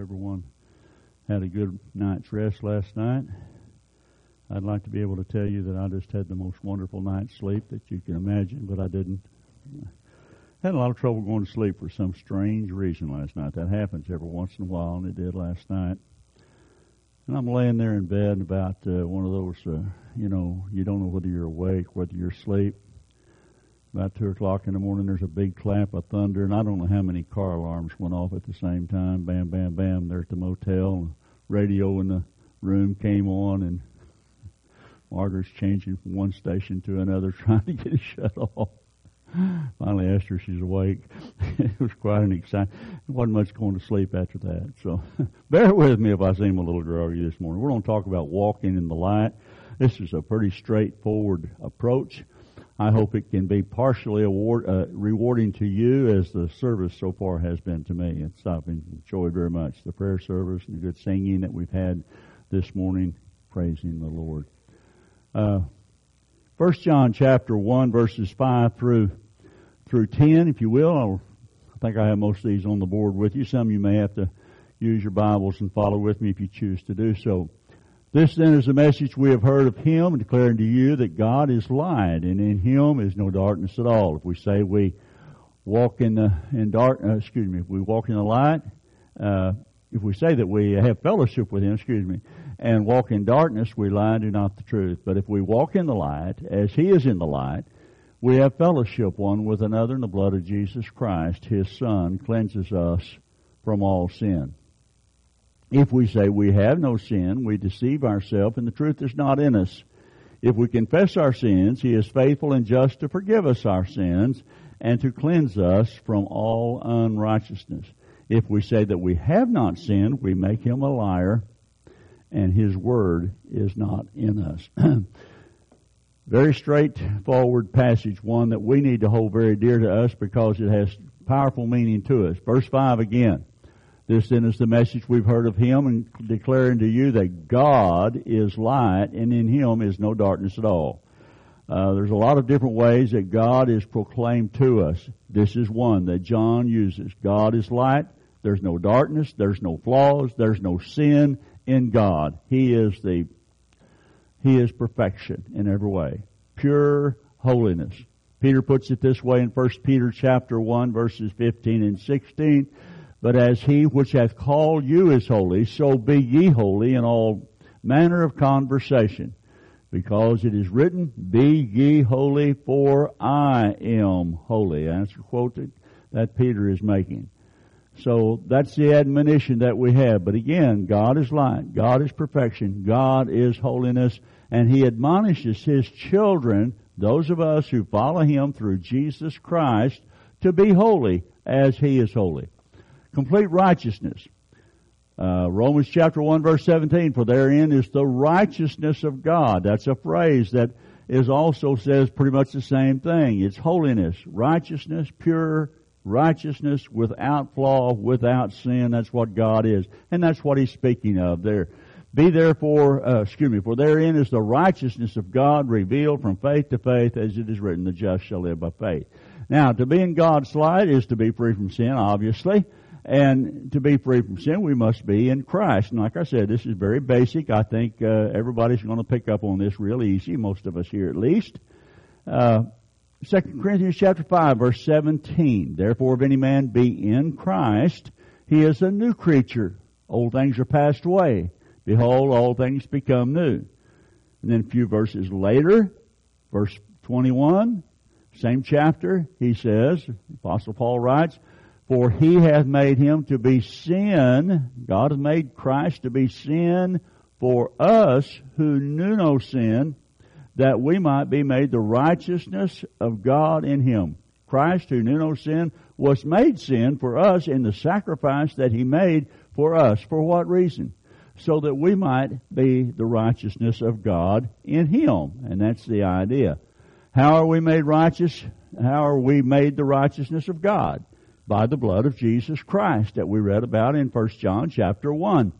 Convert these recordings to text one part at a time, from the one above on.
everyone had a good night's rest last night. I'd like to be able to tell you that I just had the most wonderful night's sleep that you can imagine, but I didn't. Had a lot of trouble going to sleep for some strange reason last night. That happens every once in a while, and it did last night. And I'm laying there in bed about uh, one of those, uh, you know, you don't know whether you're awake, whether you're asleep. About two o'clock in the morning, there's a big clap of thunder, and I don't know how many car alarms went off at the same time. Bam, bam, bam. They're at the motel. Radio in the room came on, and Margaret's changing from one station to another, trying to get it shut off. Finally asked her she's awake. it was quite an exciting. It wasn't much going to sleep after that. So bear with me if I seem a little groggy this morning. We're going to talk about walking in the light. This is a pretty straightforward approach. I hope it can be partially award, uh, rewarding to you as the service so far has been to me. It's I've enjoyed very much the prayer service and the good singing that we've had this morning, praising the Lord. Uh, John chapter one verses five through through ten, if you will. I'll, I think I have most of these on the board with you. Some you may have to use your Bibles and follow with me if you choose to do so. This then is the message we have heard of Him, declaring to you that God is light, and in Him is no darkness at all. If we say we walk in the in dark, uh, excuse me, if we walk in the light, uh, if we say that we have fellowship with Him, excuse me, and walk in darkness, we lie and do not the truth. But if we walk in the light, as He is in the light, we have fellowship one with another, and the blood of Jesus Christ, His Son, cleanses us from all sin. If we say we have no sin, we deceive ourselves and the truth is not in us. If we confess our sins, He is faithful and just to forgive us our sins and to cleanse us from all unrighteousness. If we say that we have not sinned, we make Him a liar and His word is not in us. very straightforward passage, one that we need to hold very dear to us because it has powerful meaning to us. Verse 5 again. This then is the message we've heard of Him and declaring to you that God is light and in Him is no darkness at all. Uh, there's a lot of different ways that God is proclaimed to us. This is one that John uses. God is light. There's no darkness. There's no flaws. There's no sin in God. He is the, He is perfection in every way. Pure holiness. Peter puts it this way in 1 Peter chapter 1 verses 15 and 16. But as he which hath called you is holy, so be ye holy in all manner of conversation. Because it is written, Be ye holy, for I am holy. That's a quote that, that Peter is making. So that's the admonition that we have. But again, God is light. God is perfection. God is holiness. And He admonishes His children, those of us who follow Him through Jesus Christ, to be holy as He is holy complete righteousness. Uh, Romans chapter 1 verse 17, for therein is the righteousness of God. That's a phrase that is also says pretty much the same thing. It's holiness, righteousness, pure righteousness without flaw, without sin. That's what God is. And that's what he's speaking of there. Be therefore, uh, excuse me, for therein is the righteousness of God revealed from faith to faith as it is written, the just shall live by faith. Now, to be in God's light is to be free from sin, obviously. And to be free from sin, we must be in Christ. And like I said, this is very basic. I think uh, everybody's going to pick up on this real easy, most of us here at least. Uh, 2 Corinthians chapter 5 verse 17. Therefore if any man be in Christ, he is a new creature. Old things are passed away. Behold, all things become new. And then a few verses later, verse 21, same chapter, he says, Apostle Paul writes, for he hath made him to be sin. God hath made Christ to be sin for us who knew no sin, that we might be made the righteousness of God in him. Christ, who knew no sin, was made sin for us in the sacrifice that he made for us. For what reason? So that we might be the righteousness of God in him. And that's the idea. How are we made righteous? How are we made the righteousness of God? By the blood of Jesus Christ that we read about in 1 John chapter 1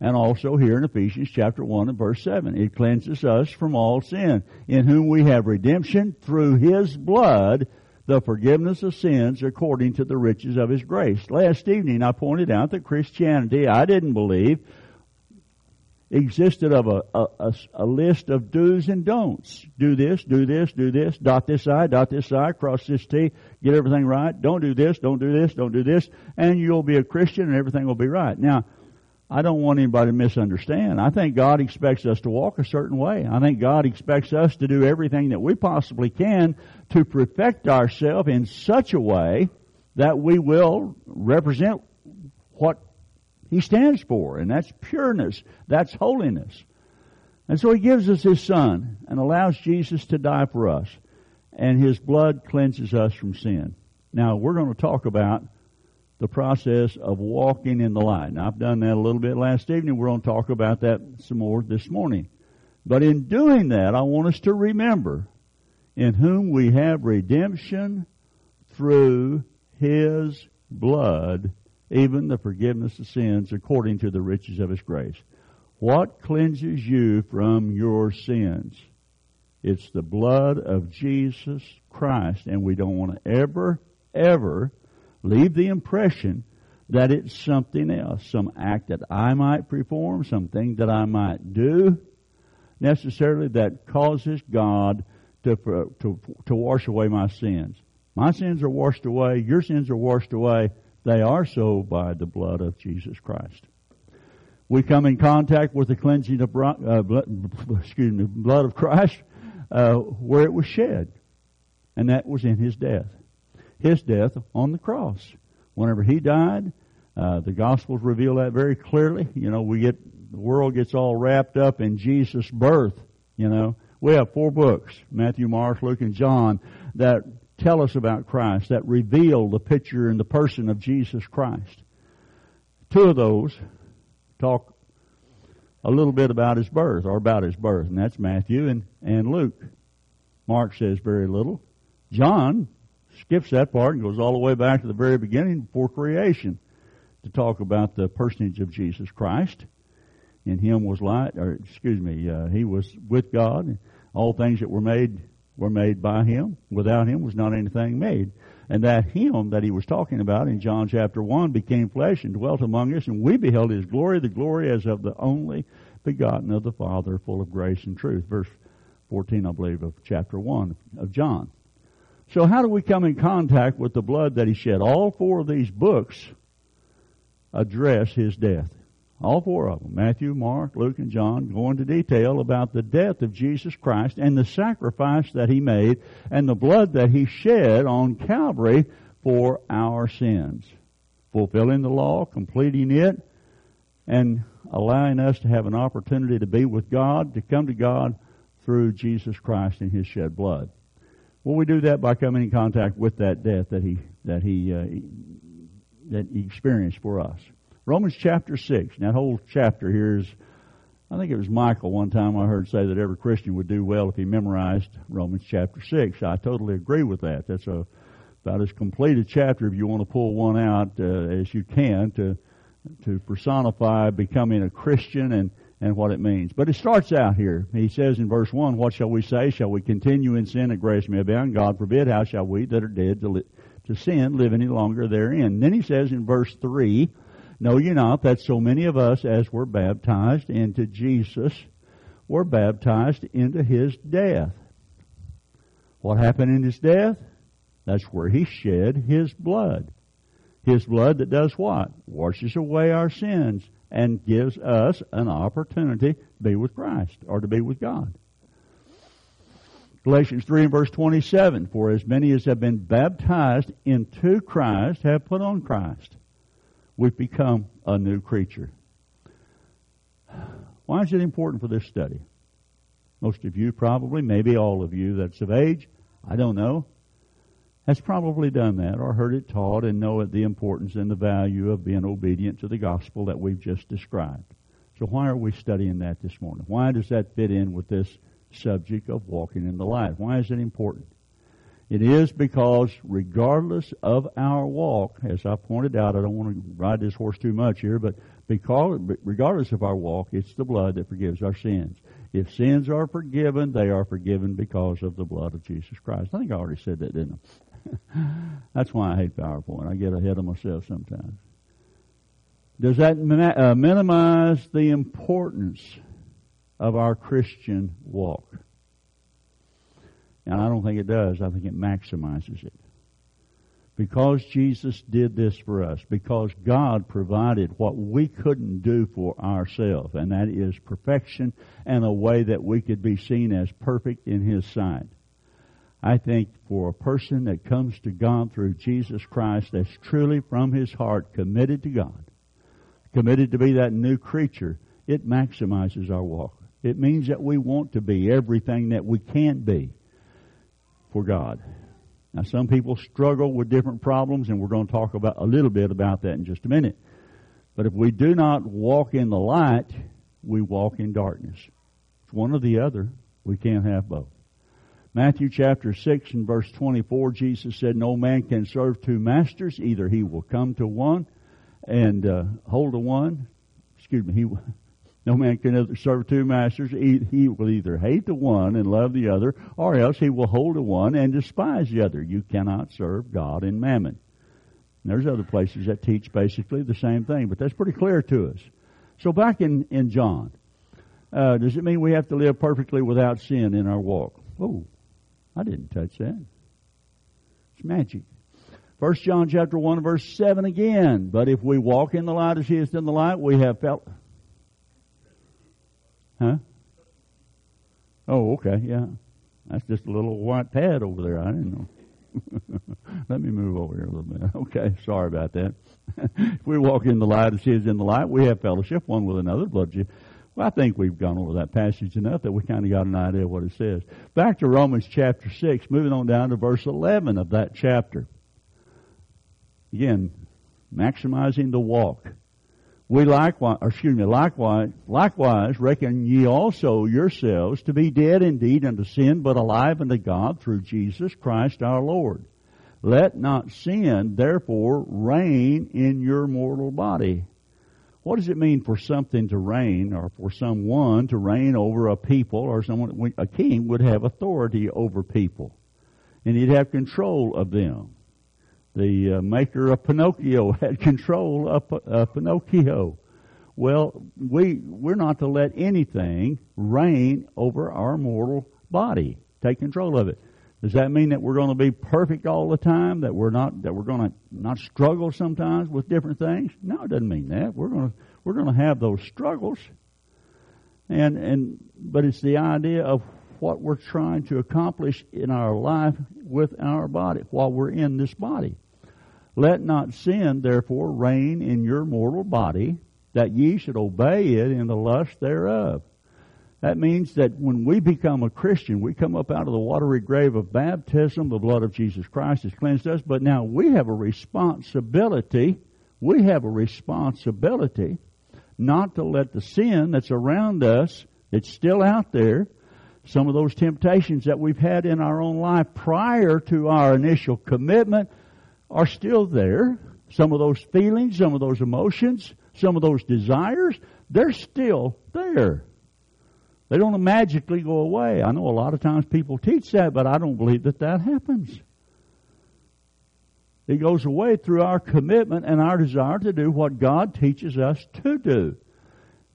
and also here in Ephesians chapter 1 and verse 7. It cleanses us from all sin, in whom we have redemption through His blood, the forgiveness of sins according to the riches of His grace. Last evening I pointed out that Christianity, I didn't believe, existed of a, a, a, list of do's and don'ts. Do this, do this, do this, dot this I, dot this I, cross this T, get everything right. Don't do this, don't do this, don't do this, and you'll be a Christian and everything will be right. Now, I don't want anybody to misunderstand. I think God expects us to walk a certain way. I think God expects us to do everything that we possibly can to perfect ourselves in such a way that we will represent what He stands for, and that's pureness, that's holiness. And so He gives us His Son and allows Jesus to die for us, and His blood cleanses us from sin. Now, we're going to talk about the process of walking in the light. Now, I've done that a little bit last evening. We're going to talk about that some more this morning. But in doing that, I want us to remember in whom we have redemption through His blood, even the forgiveness of sins according to the riches of His grace. What cleanses you from your sins? It's the blood of Jesus Christ, and we don't want to ever, ever leave the impression that it's something else, some act that I might perform, something that I might do, necessarily that causes God to, to, to wash away my sins. My sins are washed away, your sins are washed away. They are so by the blood of Jesus Christ. We come in contact with the cleansing of uh, blood, excuse me, blood of Christ uh, where it was shed, and that was in His death his death on the cross. Whenever he died, uh, the Gospels reveal that very clearly. You know, we get the world gets all wrapped up in Jesus' birth. You know, we have four books: Matthew, Mark, Luke, and John that tell us about Christ, that reveal the picture and the person of Jesus Christ. Two of those talk a little bit about his birth, or about his birth, and that's Matthew and, and Luke. Mark says very little. John skips that part and goes all the way back to the very beginning before creation to talk about the personage of Jesus Christ. In him was light, or excuse me, uh, he was with God. All things that were made were made by him. Without him was not anything made. And that him that he was talking about in John chapter 1 became flesh and dwelt among us, and we beheld his glory, the glory as of the only begotten of the Father, full of grace and truth. Verse 14, I believe, of chapter 1 of John. So how do we come in contact with the blood that he shed? All four of these books address his death. All four of them, Matthew, Mark, Luke, and John, go into detail about the death of Jesus Christ and the sacrifice that he made and the blood that he shed on Calvary for our sins. Fulfilling the law, completing it, and allowing us to have an opportunity to be with God, to come to God through Jesus Christ and his shed blood. Well, we do that by coming in contact with that death that he that he uh, that he experienced for us. Romans chapter six. Now, that whole chapter here is. I think it was Michael one time I heard say that every Christian would do well if he memorized Romans chapter six. I totally agree with that. That's a about as complete a chapter if you want to pull one out uh, as you can to to personify becoming a Christian and and what it means. But it starts out here. He says in verse 1, What shall we say? Shall we continue in sin that grace may abound? God forbid. How shall we that are dead to, li- to sin live any longer therein? Then he says in verse 3, Know ye not that so many of us as were baptized into Jesus were baptized into his death? What happened in his death? That's where he shed his blood. His blood that does what? Washes away our sins and gives us an opportunity to be with Christ or to be with God. Galatians 3 and verse 27, for as many as have been baptized into Christ have put on Christ. We've become a new creature. Why is it important for this study? Most of you probably, maybe all of you that's of age, I don't know, has probably done that or heard it taught and know the importance and the value of being obedient to the gospel that we've just described. So why are we studying that this morning? Why does that fit in with this subject of walking in the light? Why is it important? It is because regardless of our walk, as I pointed out, I don't want to ride this horse too much here, but because, regardless of our walk, it's the blood that forgives our sins. If sins are forgiven, they are forgiven because of the blood of Jesus Christ. I think I already said that, didn't I? That's why I hate PowerPoint. I get ahead of myself sometimes. Does that uh, minimize the importance of our Christian walk? And I don't think it does. I think it maximizes it. Because Jesus did this for us, because God provided what we couldn't do for ourselves, and that is perfection and a way that we could be seen as perfect in His sight. I think for a person that comes to God through Jesus Christ that's truly from his heart committed to God, committed to be that new creature, it maximizes our walk. It means that we want to be everything that we can't be for God. Now some people struggle with different problems and we're going to talk about a little bit about that in just a minute. But if we do not walk in the light, we walk in darkness. It's one or the other. We can't have both. Matthew chapter 6 and verse 24, Jesus said, No man can serve two masters. Either he will come to one and uh, hold to one. Excuse me. He, no man can serve two masters. He, will either hate the one and love the other, or else he will hold to one and despise the other. You cannot serve God and mammon. And there's other places that teach basically the same thing, but that's pretty clear to us. So back in, in John, uh, does it mean we have to live perfectly without sin in our walk? Oh, I didn't touch that. It's magic. First John chapter one verse seven again. But if we walk in the light as he is in the light, we have felt Huh? Oh, okay, yeah. That's just a little white pad over there. I didn't know. Let me move over here a little bit. Okay, sorry about that. if we walk in the light as he is in the light, we have fellowship one with another. Blood well, I think we've gone over that passage enough that we kind of got an idea of what it says. Back to Romans chapter 6, moving on down to verse 11 of that chapter. Again, maximizing the walk. We likewise, excuse me, likewise, likewise reckon ye also yourselves to be dead indeed unto sin, but alive unto God through Jesus Christ our Lord. Let not sin therefore reign in your mortal body what does it mean for something to reign or for someone to reign over a people or someone, a king would have authority over people and he'd have control of them. The uh, maker of Pinocchio had control of uh, Pinocchio. Well, we, we're not to let anything reign over our mortal body. Take control of it. Does that mean that we're going to be perfect all the time? That we're not that we're going to not struggle sometimes with different things? No, it doesn't mean that. We're going to we're going to have those struggles, and and but it's the idea of what we're trying to accomplish in our life with our body while we're in this body. Let not sin therefore reign in your mortal body, that ye should obey it in the lust thereof. That means that when we become a Christian, we come up out of the watery grave of baptism, the blood of Jesus Christ has cleansed us, but now we have a responsibility, we have a responsibility not to let the sin that's around us, that's still out there, some of those temptations that we've had in our own life prior to our initial commitment are still there. Some of those feelings, some of those emotions, some of those desires, they're still there. They don't magically go away. I know a lot of times people teach that, but I don't believe that that happens. It goes away through our commitment and our desire to do what God teaches us to do.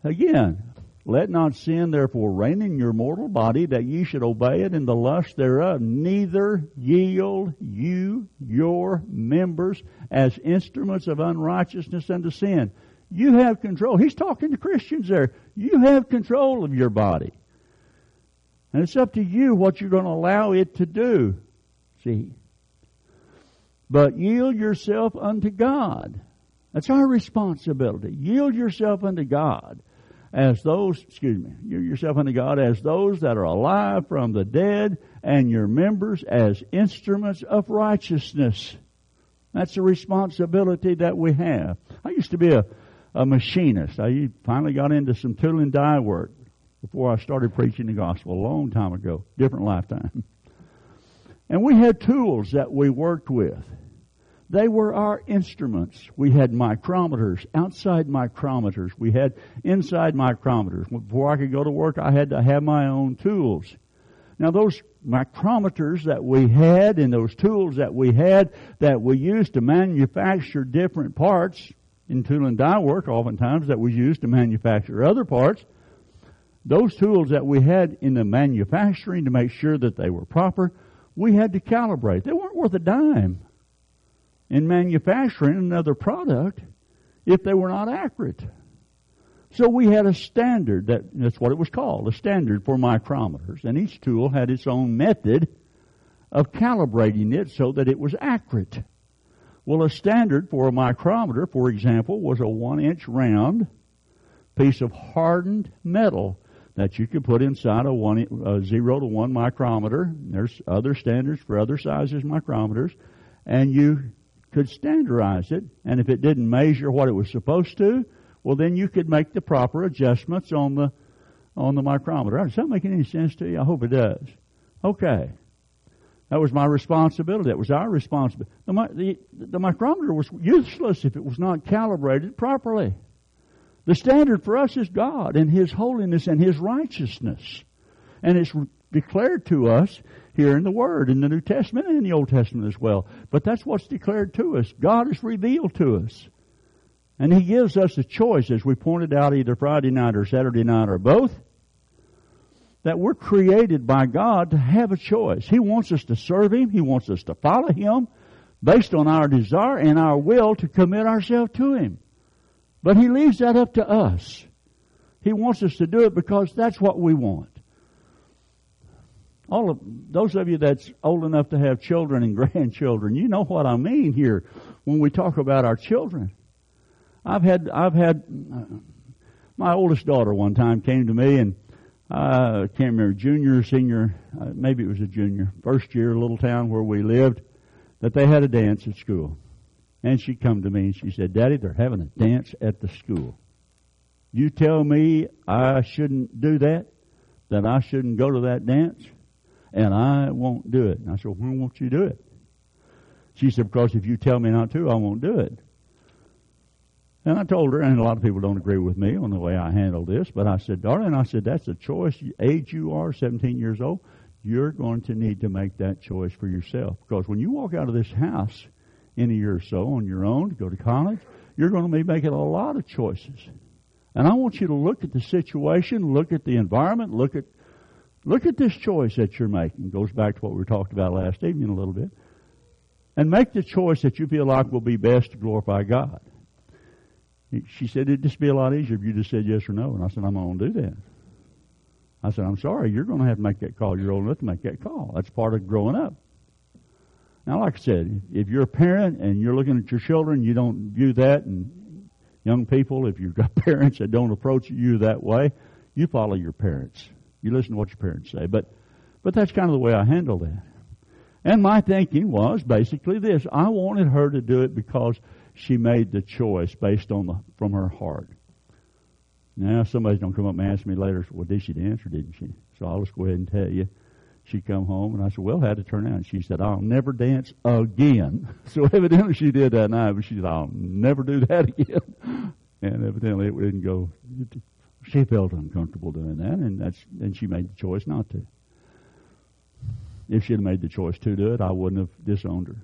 Again, let not sin therefore reign in your mortal body that ye should obey it in the lust thereof. Neither yield you your members as instruments of unrighteousness unto sin. You have control. He's talking to Christians there. You have control of your body. And it's up to you what you're going to allow it to do. See? But yield yourself unto God. That's our responsibility. Yield yourself unto God as those, excuse me, yield yourself unto God as those that are alive from the dead and your members as instruments of righteousness. That's the responsibility that we have. I used to be a a machinist. I finally got into some tool and die work before I started preaching the gospel a long time ago, different lifetime. And we had tools that we worked with. They were our instruments. We had micrometers, outside micrometers. We had inside micrometers. Before I could go to work, I had to have my own tools. Now those micrometers that we had and those tools that we had that we used to manufacture different parts in tool and die work oftentimes that was used to manufacture other parts, those tools that we had in the manufacturing to make sure that they were proper, we had to calibrate. They weren't worth a dime in manufacturing another product if they were not accurate. So we had a standard that, that's what it was called, a standard for micrometers. And each tool had its own method of calibrating it so that it was accurate. Well, a standard for a micrometer, for example, was a one inch round piece of hardened metal that you could put inside a one, a zero to one micrometer. There's other standards for other sizes micrometers. And you could standardize it. And if it didn't measure what it was supposed to, well, then you could make the proper adjustments on the on the micrometer. Does that make any sense to you? I hope it does. Okay. That was my responsibility. That was our responsibility. The, the, the micrometer was useless if it was not calibrated properly. The standard for us is God and His holiness and His righteousness. And it's declared to us here in the Word, in the New Testament and in the Old Testament as well. But that's what's declared to us. God is revealed to us. And He gives us a choice, as we pointed out either Friday night or Saturday night or both, that we're created by God to have a choice. He wants us to serve Him. He wants us to follow Him based on our desire and our will to commit ourselves to Him. But He leaves that up to us. He wants us to do it because that's what we want. All of those of you that's old enough to have children and grandchildren, you know what I mean here when we talk about our children. I've had, I've had, uh, my oldest daughter one time came to me and I uh, can't remember, junior, senior, uh, maybe it was a junior, first year, little town where we lived, that they had a dance at school. And she come to me and she said, Daddy, they're having a dance at the school. You tell me I shouldn't do that? That I shouldn't go to that dance? And I won't do it. And I said, Why won't you do it? She said, because if you tell me not to, I won't do it. And I told her, and a lot of people don't agree with me on the way I handle this, but I said, darling, I said, that's a choice. Age you are, 17 years old, you're going to need to make that choice for yourself. Because when you walk out of this house in a year or so on your own to go to college, you're going to be making a lot of choices. And I want you to look at the situation, look at the environment, look at look at this choice that you're making. Goes back to what we talked about last evening a little bit. And make the choice that you feel like will be best to glorify God. She said, it'd just be a lot easier if you just said yes or no. And I said, I'm going to do that. I said, I'm sorry, you're going to have to make that call. You're old enough to make that call. That's part of growing up. Now, like I said, if you're a parent and you're looking at your children, you don't view that, and young people, if you've got parents that don't approach you that way, you follow your parents. You listen to what your parents say. But, but that's kind of the way I handle that. And my thinking was basically this. I wanted her to do it because she made the choice based on the from her heart. Now somebody's gonna come up and ask me later, well, did she dance or didn't she? So I'll just go ahead and tell you. She come home and I said, well, how'd it turn out? And she said, I'll never dance again. So evidently she did that night, but she said, I'll never do that again. And evidently it didn't go. She felt uncomfortable doing that, and that's and she made the choice not to. If she had made the choice to do it, I wouldn't have disowned her.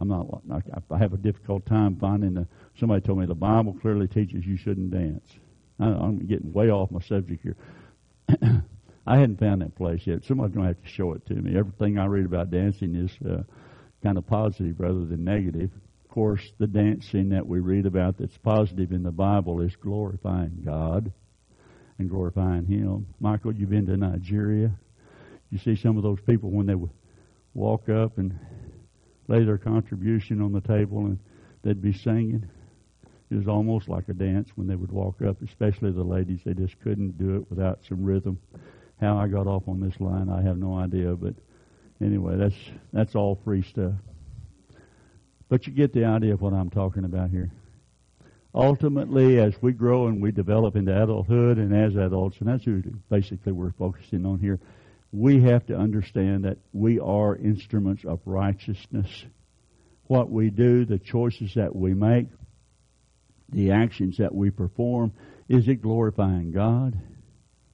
I'm not. I have a difficult time finding the. Somebody told me the Bible clearly teaches you shouldn't dance. I, I'm getting way off my subject here. I hadn't found that place yet. Somebody's going to have to show it to me. Everything I read about dancing is uh, kind of positive rather than negative. Course, the dancing that we read about that's positive in the Bible is glorifying God and glorifying Him. Michael, you've been to Nigeria. You see some of those people when they would walk up and lay their contribution on the table and they'd be singing. It was almost like a dance when they would walk up, especially the ladies. They just couldn't do it without some rhythm. How I got off on this line, I have no idea. But anyway, that's that's all free stuff. But you get the idea of what I'm talking about here. Ultimately, as we grow and we develop into adulthood and as adults, and that's basically we're focusing on here, we have to understand that we are instruments of righteousness. What we do, the choices that we make, the actions that we perform, is it glorifying God?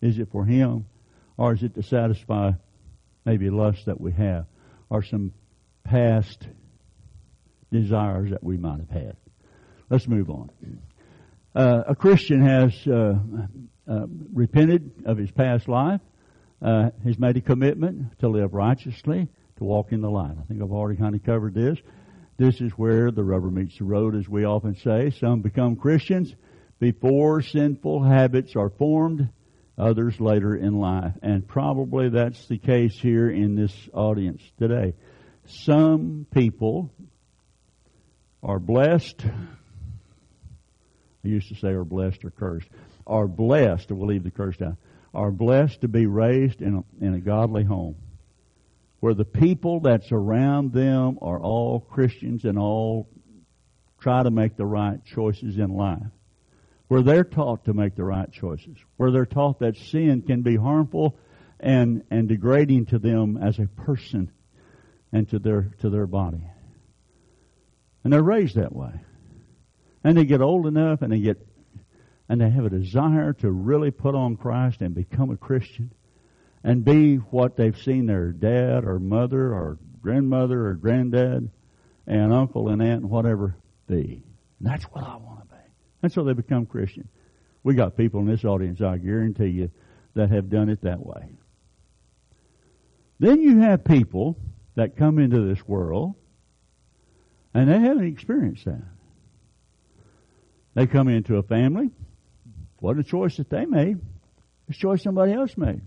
Is it for Him? Or is it to satisfy maybe lust that we have? Or some past desires that we might have had? Let's move on. Uh, a Christian has uh, uh, repented of his past life, uh, has made a commitment to live righteously, to walk in the light. I think I've already kind of covered this. This is where the rubber meets the road, as we often say. Some become Christians before sinful habits are formed, others later in life. And probably that's the case here in this audience today. Some people are blessed. I used to say are blessed or cursed. Are blessed, we'll leave the curse out, are blessed to be raised in a, in a godly home where the people that's around them are all Christians and all try to make the right choices in life. Where they're taught to make the right choices. Where they're taught that sin can be harmful and, and degrading to them as a person and to their, to their body. And they're raised that way. And they get old enough and they get, and they have a desire to really put on Christ and become a Christian and be what they've seen their dad or mother or grandmother or granddad and uncle and aunt and whatever be. And that's what I want to be. And so they become Christian. We got people in this audience, I guarantee you, that have done it that way. Then you have people that come into this world and they haven't experienced that. They come into a family. What a choice that they made. It's a choice somebody else made.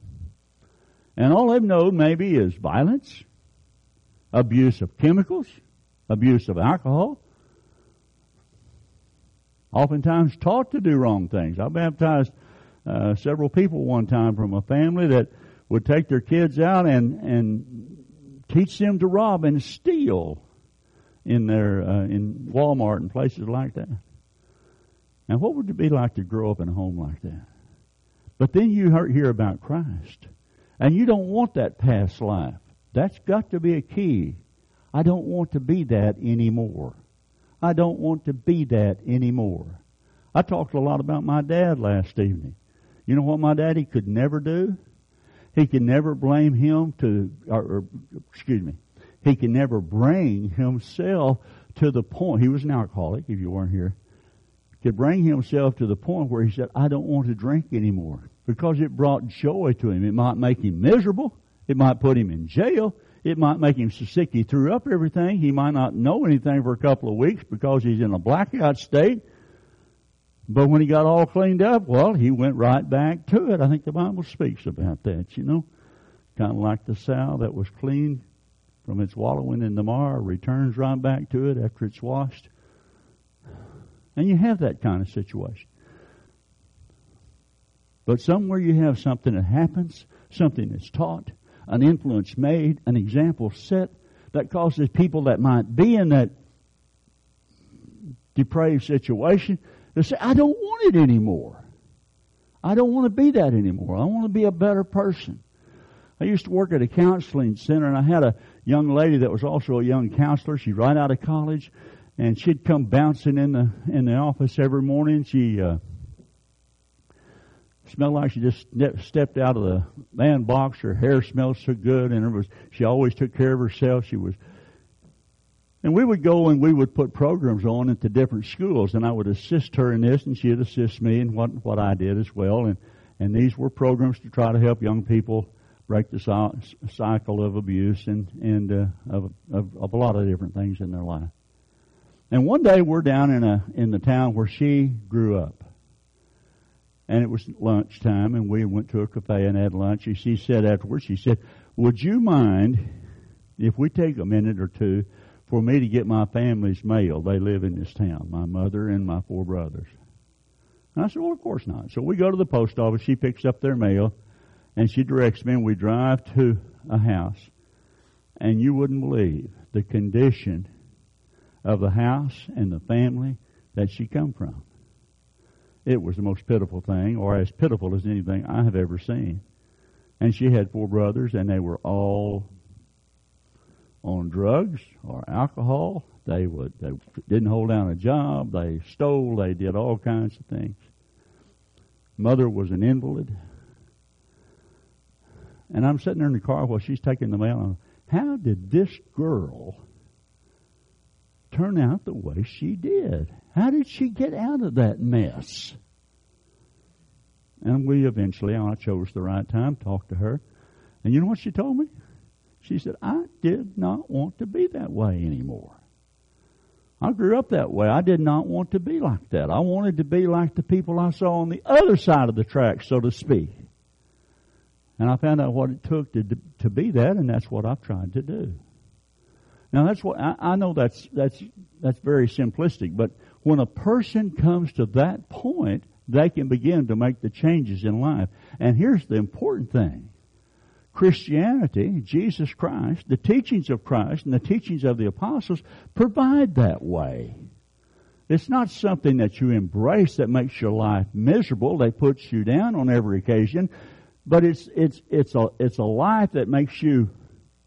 And all they've known maybe is violence, abuse of chemicals, abuse of alcohol. Oftentimes taught to do wrong things. I baptized uh, several people one time from a family that would take their kids out and and teach them to rob and steal in their uh, in Walmart and places like that. Now, what would it be like to grow up in a home like that? But then you hear about Christ. And you don't want that past life. That's got to be a key. I don't want to be that anymore. I don't want to be that anymore. I talked a lot about my dad last evening. You know what my daddy could never do? He could never blame him to, or, or excuse me, he could never bring himself to the point, he was an alcoholic if you weren't here, could bring himself to the point where he said, I don't want to drink anymore because it brought joy to him. It might make him miserable. It might put him in jail. It might make him so sick he threw up everything. He might not know anything for a couple of weeks because he's in a blackout state. But when he got all cleaned up, well, he went right back to it. I think the Bible speaks about that, you know. Kind of like the sow that was clean from its wallowing in the mire returns right back to it after it's washed. And you have that kind of situation. But somewhere you have something that happens, something that's taught, an influence made, an example set that causes people that might be in that depraved situation to say, I don't want it anymore. I don't want to be that anymore. I want to be a better person. I used to work at a counseling center and I had a young lady that was also a young counselor. She's right out of college and she'd come bouncing in the, in the office every morning. She, uh, smelled like she just stepped out of the man box. Her hair smelled so good, and it was she always took care of herself. She was, and we would go and we would put programs on at the different schools, and I would assist her in this, and she'd assist me in what what I did as well. And and these were programs to try to help young people break the cycle of abuse and and uh, of, of of a lot of different things in their life. And one day we're down in a in the town where she grew up and it was lunchtime, and we went to a cafe and had lunch. And she said afterwards, she said, "Would you mind if we take a minute or two for me to get my family's mail? They live in this town, my mother and my four brothers." And I said, "Well, of course not." So we go to the post office. She picks up their mail, and she directs me, and we drive to a house. And you wouldn't believe the condition of the house and the family that she come from. It was the most pitiful thing, or as pitiful as anything I have ever seen. And she had four brothers, and they were all on drugs or alcohol. They would they didn't hold down a job. They stole. They did all kinds of things. Mother was an invalid. And I'm sitting there in the car while she's taking the mail. How did this girl turn out the way she did? How did she get out of that mess? And we eventually, I chose the right time, talked to her. And you know what she told me? She said, I did not want to be that way anymore. I grew up that way. I did not want to be like that. I wanted to be like the people I saw on the other side of the track, so to speak. And I found out what it took to to be that, and that's what I've tried to do. Now that's what I, I know. That's that's that's very simplistic, but when a person comes to that point, they can begin to make the changes in life. And here's the important thing: Christianity, Jesus Christ, the teachings of Christ, and the teachings of the apostles provide that way. It's not something that you embrace that makes your life miserable. They puts you down on every occasion but it's it's it's a it's a life that makes you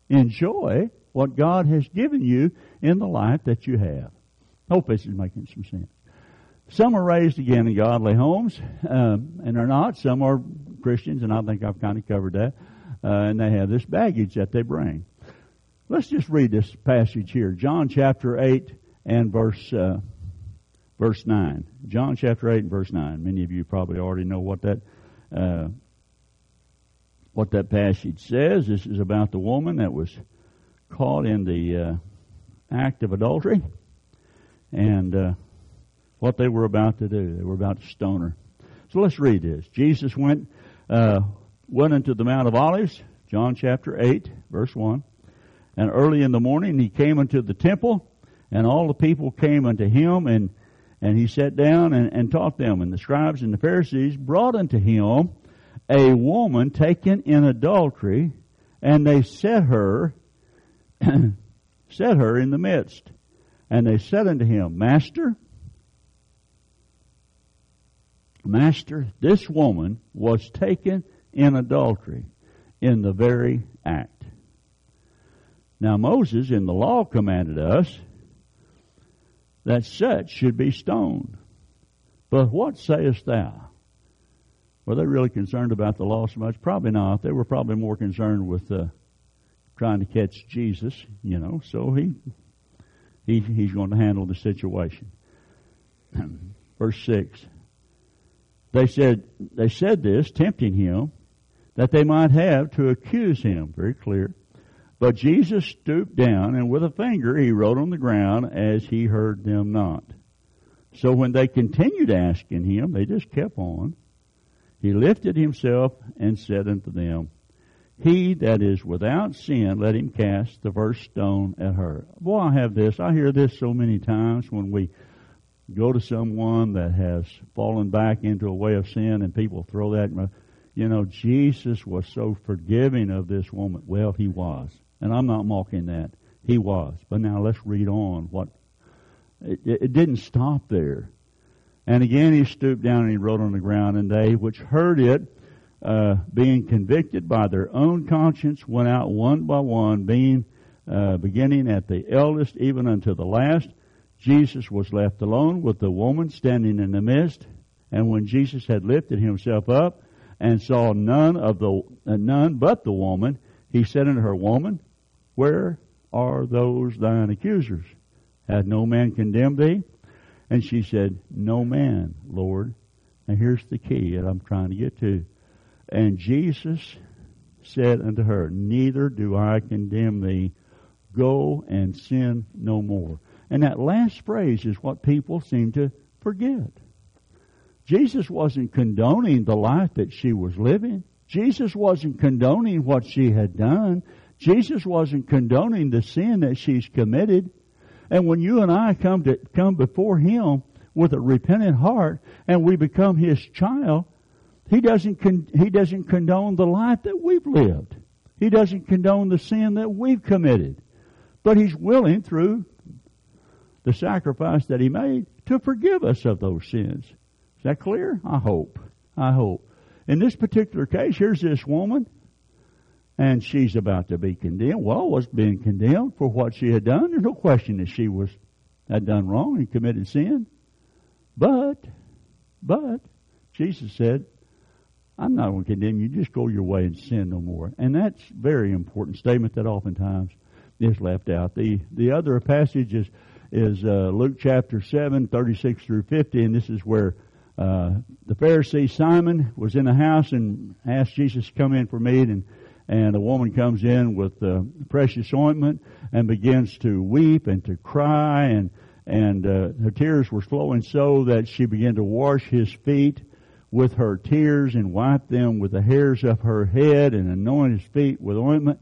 enjoy what God has given you in the life that you have. Hope this is making some sense. Some are raised again in godly homes, um, and they're not. Some are Christians, and I think I've kind of covered that. Uh, and they have this baggage that they bring. Let's just read this passage here, John chapter eight and verse uh, verse nine. John chapter eight and verse nine. Many of you probably already know what that uh, what that passage says. This is about the woman that was caught in the uh, act of adultery and uh, what they were about to do. They were about to stone her. So let's read this. Jesus went uh, went into the Mount of Olives, John chapter eight, verse one. And early in the morning he came unto the temple, and all the people came unto him, and and he sat down and, and taught them. And the scribes and the Pharisees brought unto him a woman taken in adultery, and they set her, set her in the midst. And they said unto him, Master, Master, this woman was taken in adultery in the very act. Now Moses in the law commanded us that such should be stoned. But what sayest thou? Were they really concerned about the law so much? Probably not. They were probably more concerned with uh, trying to catch Jesus, you know. So he, he he's going to handle the situation. Verse six. They said they said this, tempting him, that they might have to accuse him. Very clear. But Jesus stooped down and with a finger he wrote on the ground as he heard them not. So when they continued asking him, they just kept on. He lifted himself and said unto them, He that is without sin, let him cast the first stone at her. Boy, I have this. I hear this so many times when we go to someone that has fallen back into a way of sin and people throw that. You know, Jesus was so forgiving of this woman. Well, he was. And I'm not mocking that. He was. But now let's read on what, it, it didn't stop there. And again he stooped down and he wrote on the ground, and they which heard it, uh, being convicted by their own conscience, went out one by one, being uh, beginning at the eldest even unto the last. Jesus was left alone with the woman standing in the midst, and when Jesus had lifted himself up and saw none of the uh, none but the woman, he said unto her, Woman, where are those thine accusers? Had no man condemned thee? And she said, No man, Lord. And here's the key that I'm trying to get to. And Jesus said unto her, Neither do I condemn thee. Go and sin no more. And that last phrase is what people seem to forget. Jesus wasn't condoning the life that she was living. Jesus wasn't condoning what she had done. Jesus wasn't condoning the sin that she's committed. And when you and I come to come before Him with a repentant heart and we become His child, He doesn't con- He doesn't condone the life that we've lived. He doesn't condone the sin that we've committed. But He's willing through the sacrifice that He made to forgive us of those sins. Is that clear? I hope. I hope. In this particular case, here's this woman and she's about to be condemned. Well, was being condemned for what she had done. There's no question that she was had done wrong and committed sin. But, but Jesus said, I'm not going to condemn you. Just go your way and sin no more. And that's a very important statement that oftentimes is left out. The the other passage is is uh, Luke chapter 7, 36 through 50, and this is where uh, the Pharisee Simon was in the house and asked Jesus to come in for meat, and and a woman comes in with uh, precious ointment and begins to weep and to cry, and and uh, her tears were flowing so that she began to wash his feet with her tears and wipe them with the hairs of her head and anoint his feet with ointment.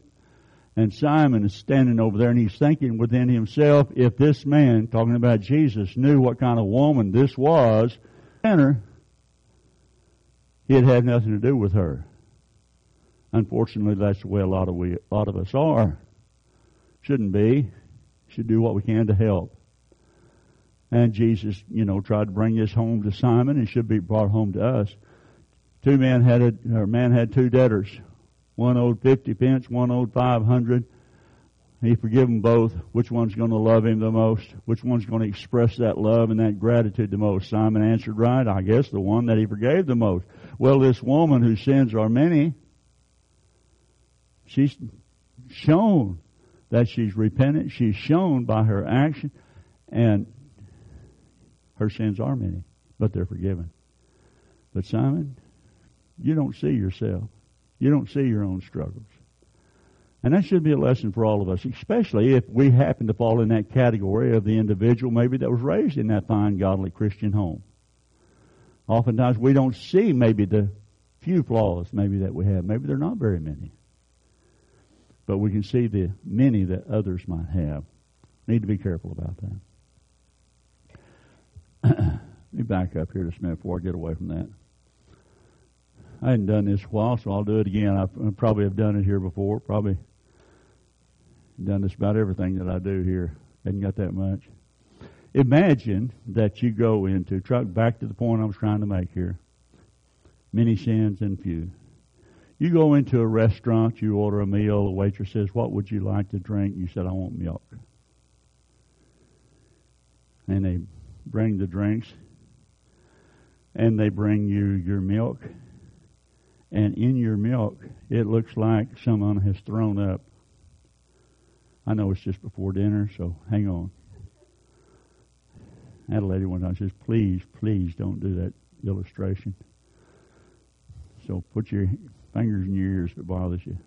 And Simon is standing over there and he's thinking within himself, if this man, talking about Jesus, knew what kind of woman this was, sinner, he'd have nothing to do with her. Unfortunately, that's the way a lot of we, a lot of us are. Shouldn't be. Should do what we can to help. And Jesus, you know, tried to bring this home to Simon and should be brought home to us. Two men had a, or man had two debtors. One owed 50 pence, one owed 500. He forgave them both. Which one's going to love him the most? Which one's going to express that love and that gratitude the most? Simon answered right, I guess the one that he forgave the most. Well, this woman whose sins are many, she's shown that she's repentant. She's shown by her action and her sins are many, but they're forgiven. But Simon, you don't see yourself. You don't see your own struggles. And that should be a lesson for all of us, especially if we happen to fall in that category of the individual maybe that was raised in that fine, godly Christian home. Oftentimes we don't see maybe the few flaws maybe that we have. Maybe they're not very many. But we can see the many that others might have. Need to be careful about that. Let me back up here just a minute before I get away from that. I hadn't done this a while, so I'll do it again. I probably have done it here before. Probably done this about everything that I do here. Hadn't got that much. Imagine that you go into, truck back to the point I was trying to make here. Many sins and few. You go into a restaurant, you order a meal, the waitress says, What would you like to drink? You said, I want milk. And they bring the drinks, and they bring you your milk, and in your milk, it looks like someone has thrown up. I know it's just before dinner, so hang on. I had a lady one time says, please, please don't do that illustration. So put your fingers in your ears if it bothers you.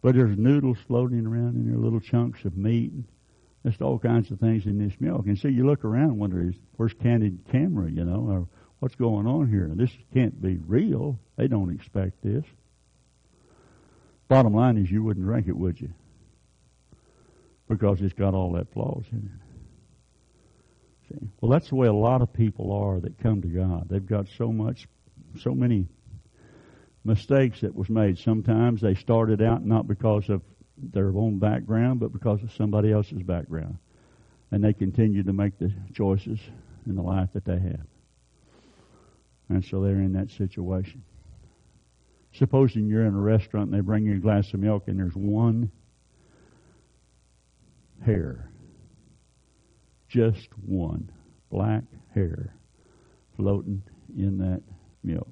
But there's noodles floating around in there, little chunks of meat, just all kinds of things in this milk. And so you look around and wonder, where's candid camera, you know, or what's going on here? This can't be real. They don't expect this. Bottom line is you wouldn't drink it, would you? Because it's got all that flaws in it. See? Well, that's the way a lot of people are that come to God. They've got so much, so many mistakes that was made. Sometimes they started out not because of their own background, but because of somebody else's background. And they continue to make the choices in the life that they have. And so they're in that situation. Supposing you're in a restaurant and they bring you a glass of milk and there's one hair, just one black hair floating in that milk,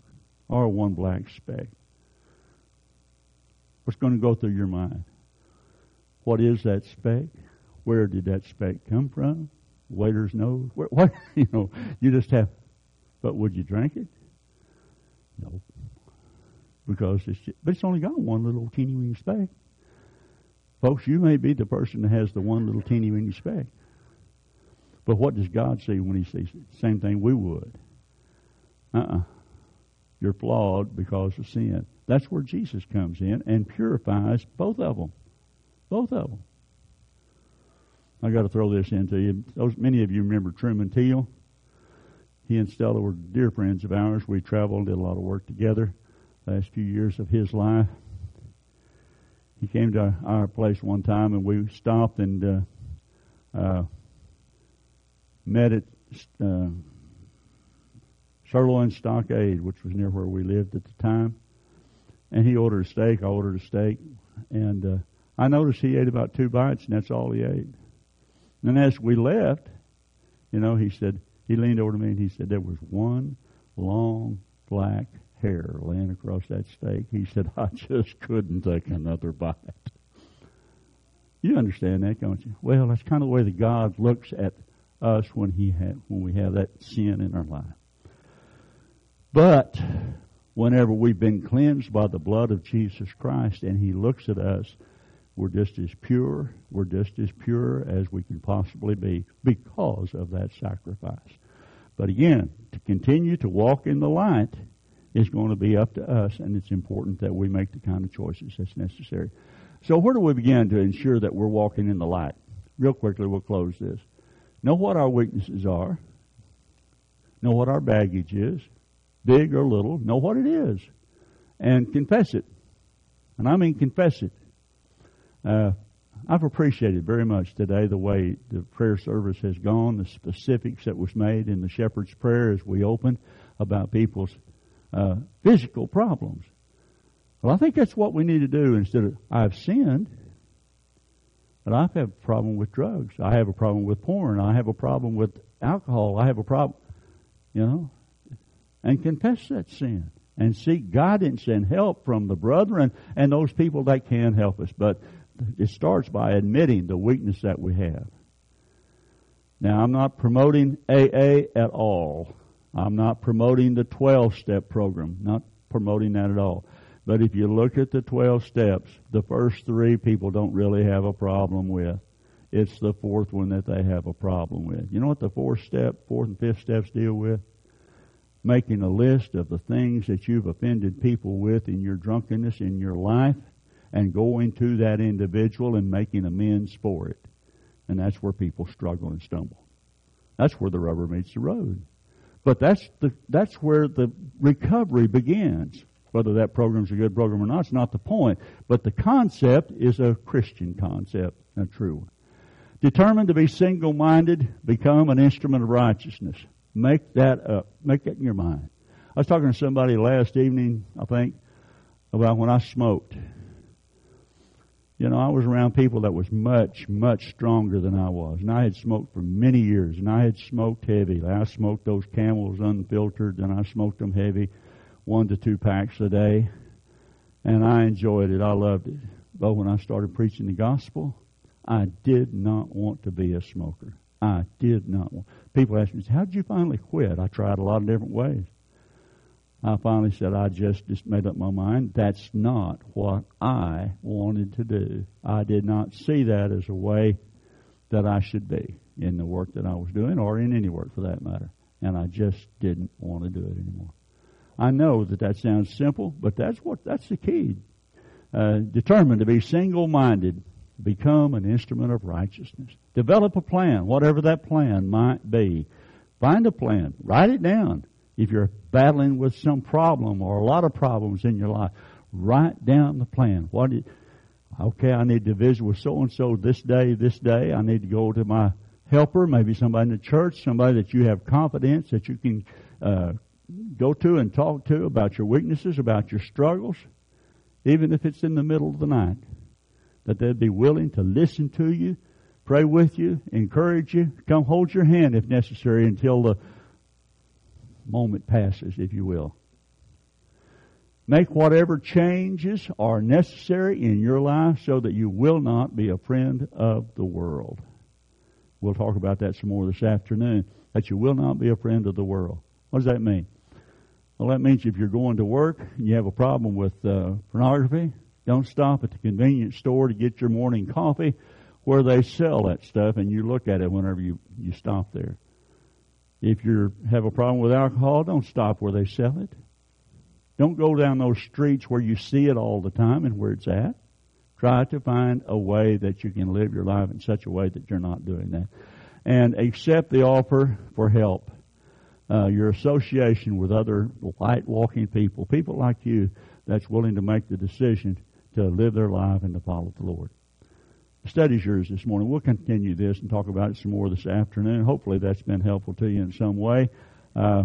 or one black speck. What's going to go through your mind? What is that speck? Where did that speck come from? Waiter's nose? Where, what? You know, you just have but would you drink it? No. Because it's just, but it's only got one little teeny weeny speck. Folks, you may be the person that has the one little teeny weeny speck. But what does God see when He sees it? Same thing we would. Uh-uh. You're flawed because of sin. That's where Jesus comes in and purifies both of them. Both of them. I got to throw this into you. Those, many of you remember Truman Teal. He and Stella were dear friends of ours. We traveled, did a lot of work together last few years of his life. He came to our place one time and we stopped and uh, uh, met at uh, Sirloin Stockade, which was near where we lived at the time. And he ordered a steak. I ordered a steak. And uh, I noticed he ate about two bites, and that's all he ate. And as we left, you know, he said, he leaned over to me and he said, There was one long black hair laying across that steak. He said, I just couldn't take another bite. You understand that, don't you? Well, that's kind of the way that God looks at us when he ha- when we have that sin in our life. But whenever we've been cleansed by the blood of Jesus Christ and he looks at us, we're just as pure, we're just as pure as we can possibly be because of that sacrifice. But again, to continue to walk in the light is going to be up to us, and it's important that we make the kind of choices that's necessary. So, where do we begin to ensure that we're walking in the light? Real quickly, we'll close this. Know what our weaknesses are. Know what our baggage is, big or little. Know what it is, and confess it. And I mean confess it. Uh, I've appreciated very much today the way the prayer service has gone, the specifics that was made in the shepherd's prayer as we open about people's uh, physical problems. Well, I think that's what we need to do instead of, I've sinned, but I have had a problem with drugs. I have a problem with porn. I have a problem with alcohol. I have a problem, you know, and confess that sin and seek guidance and help from the brethren and those people that can help us. But it starts by admitting the weakness that we have. Now, I'm not promoting AA at all. I'm not promoting the 12 step program, not promoting that at all. But if you look at the 12 steps, the first three people don't really have a problem with. It's the fourth one that they have a problem with. You know what the fourth step, fourth and fifth steps deal with? Making a list of the things that you've offended people with in your drunkenness in your life and going to that individual and making amends for it. And that's where people struggle and stumble. That's where the rubber meets the road. But that's the, that's where the recovery begins. Whether that program's a good program or not it's not the point. But the concept is a Christian concept, a true one. Determined to be single-minded, become an instrument of righteousness. Make that up. Make that in your mind. I was talking to somebody last evening, I think, about when I smoked. You know, I was around people that was much, much stronger than I was. And I had smoked for many years, and I had smoked heavy. I smoked those camels unfiltered, and I smoked them heavy, one to two packs a day. And I enjoyed it. I loved it. But when I started preaching the gospel, I did not want to be a smoker. I did not want. People ask me, how did you finally quit? I tried a lot of different ways. I finally said, I just, just made up my mind. That's not what I wanted to do. I did not see that as a way that I should be in the work that I was doing or in any work for that matter. And I just didn't want to do it anymore. I know that that sounds simple, but that's what, that's the key. Uh, determined to be single-minded, become an instrument of righteousness. Develop a plan, whatever that plan might be. Find a plan. Write it down if you're battling with some problem or a lot of problems in your life, write down the plan. What did, okay, I need to visit with so and so this day, this day. I need to go to my helper, maybe somebody in the church, somebody that you have confidence that you can uh, go to and talk to about your weaknesses, about your struggles, even if it's in the middle of the night. That they'd be willing to listen to you, pray with you, encourage you, come hold your hand if necessary until the moment passes, if you will. Make whatever changes are necessary in your life so that you will not be a friend of the world. We'll talk about that some more this afternoon. That you will not be a friend of the world. What does that mean? Well, that means if you're going to work and you have a problem with uh, pornography, don't stop at the convenience store to get your morning coffee where they sell that stuff and you look at it whenever you, you stop there. If you have a problem with alcohol, don't stop where they sell it. Don't go down those streets where you see it all the time and where it's at. Try to find a way that you can live your life in such a way that you're not doing that. And accept the offer for help. Uh, your association with other light walking people, people like you that's willing to make the decision to live their life and to follow the Lord. The study's yours this morning. We'll continue this and talk about it some more this afternoon. Hopefully that's been helpful to you in some way. Uh,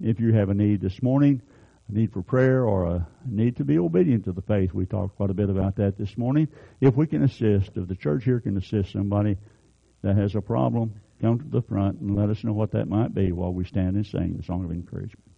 if you have a need this morning, a need for prayer or a need to be obedient to the faith, we talked quite a bit about that this morning. If we can assist, if the church here can assist somebody that has a problem, come to the front and let us know what that might be while we stand and sing the song of encouragement.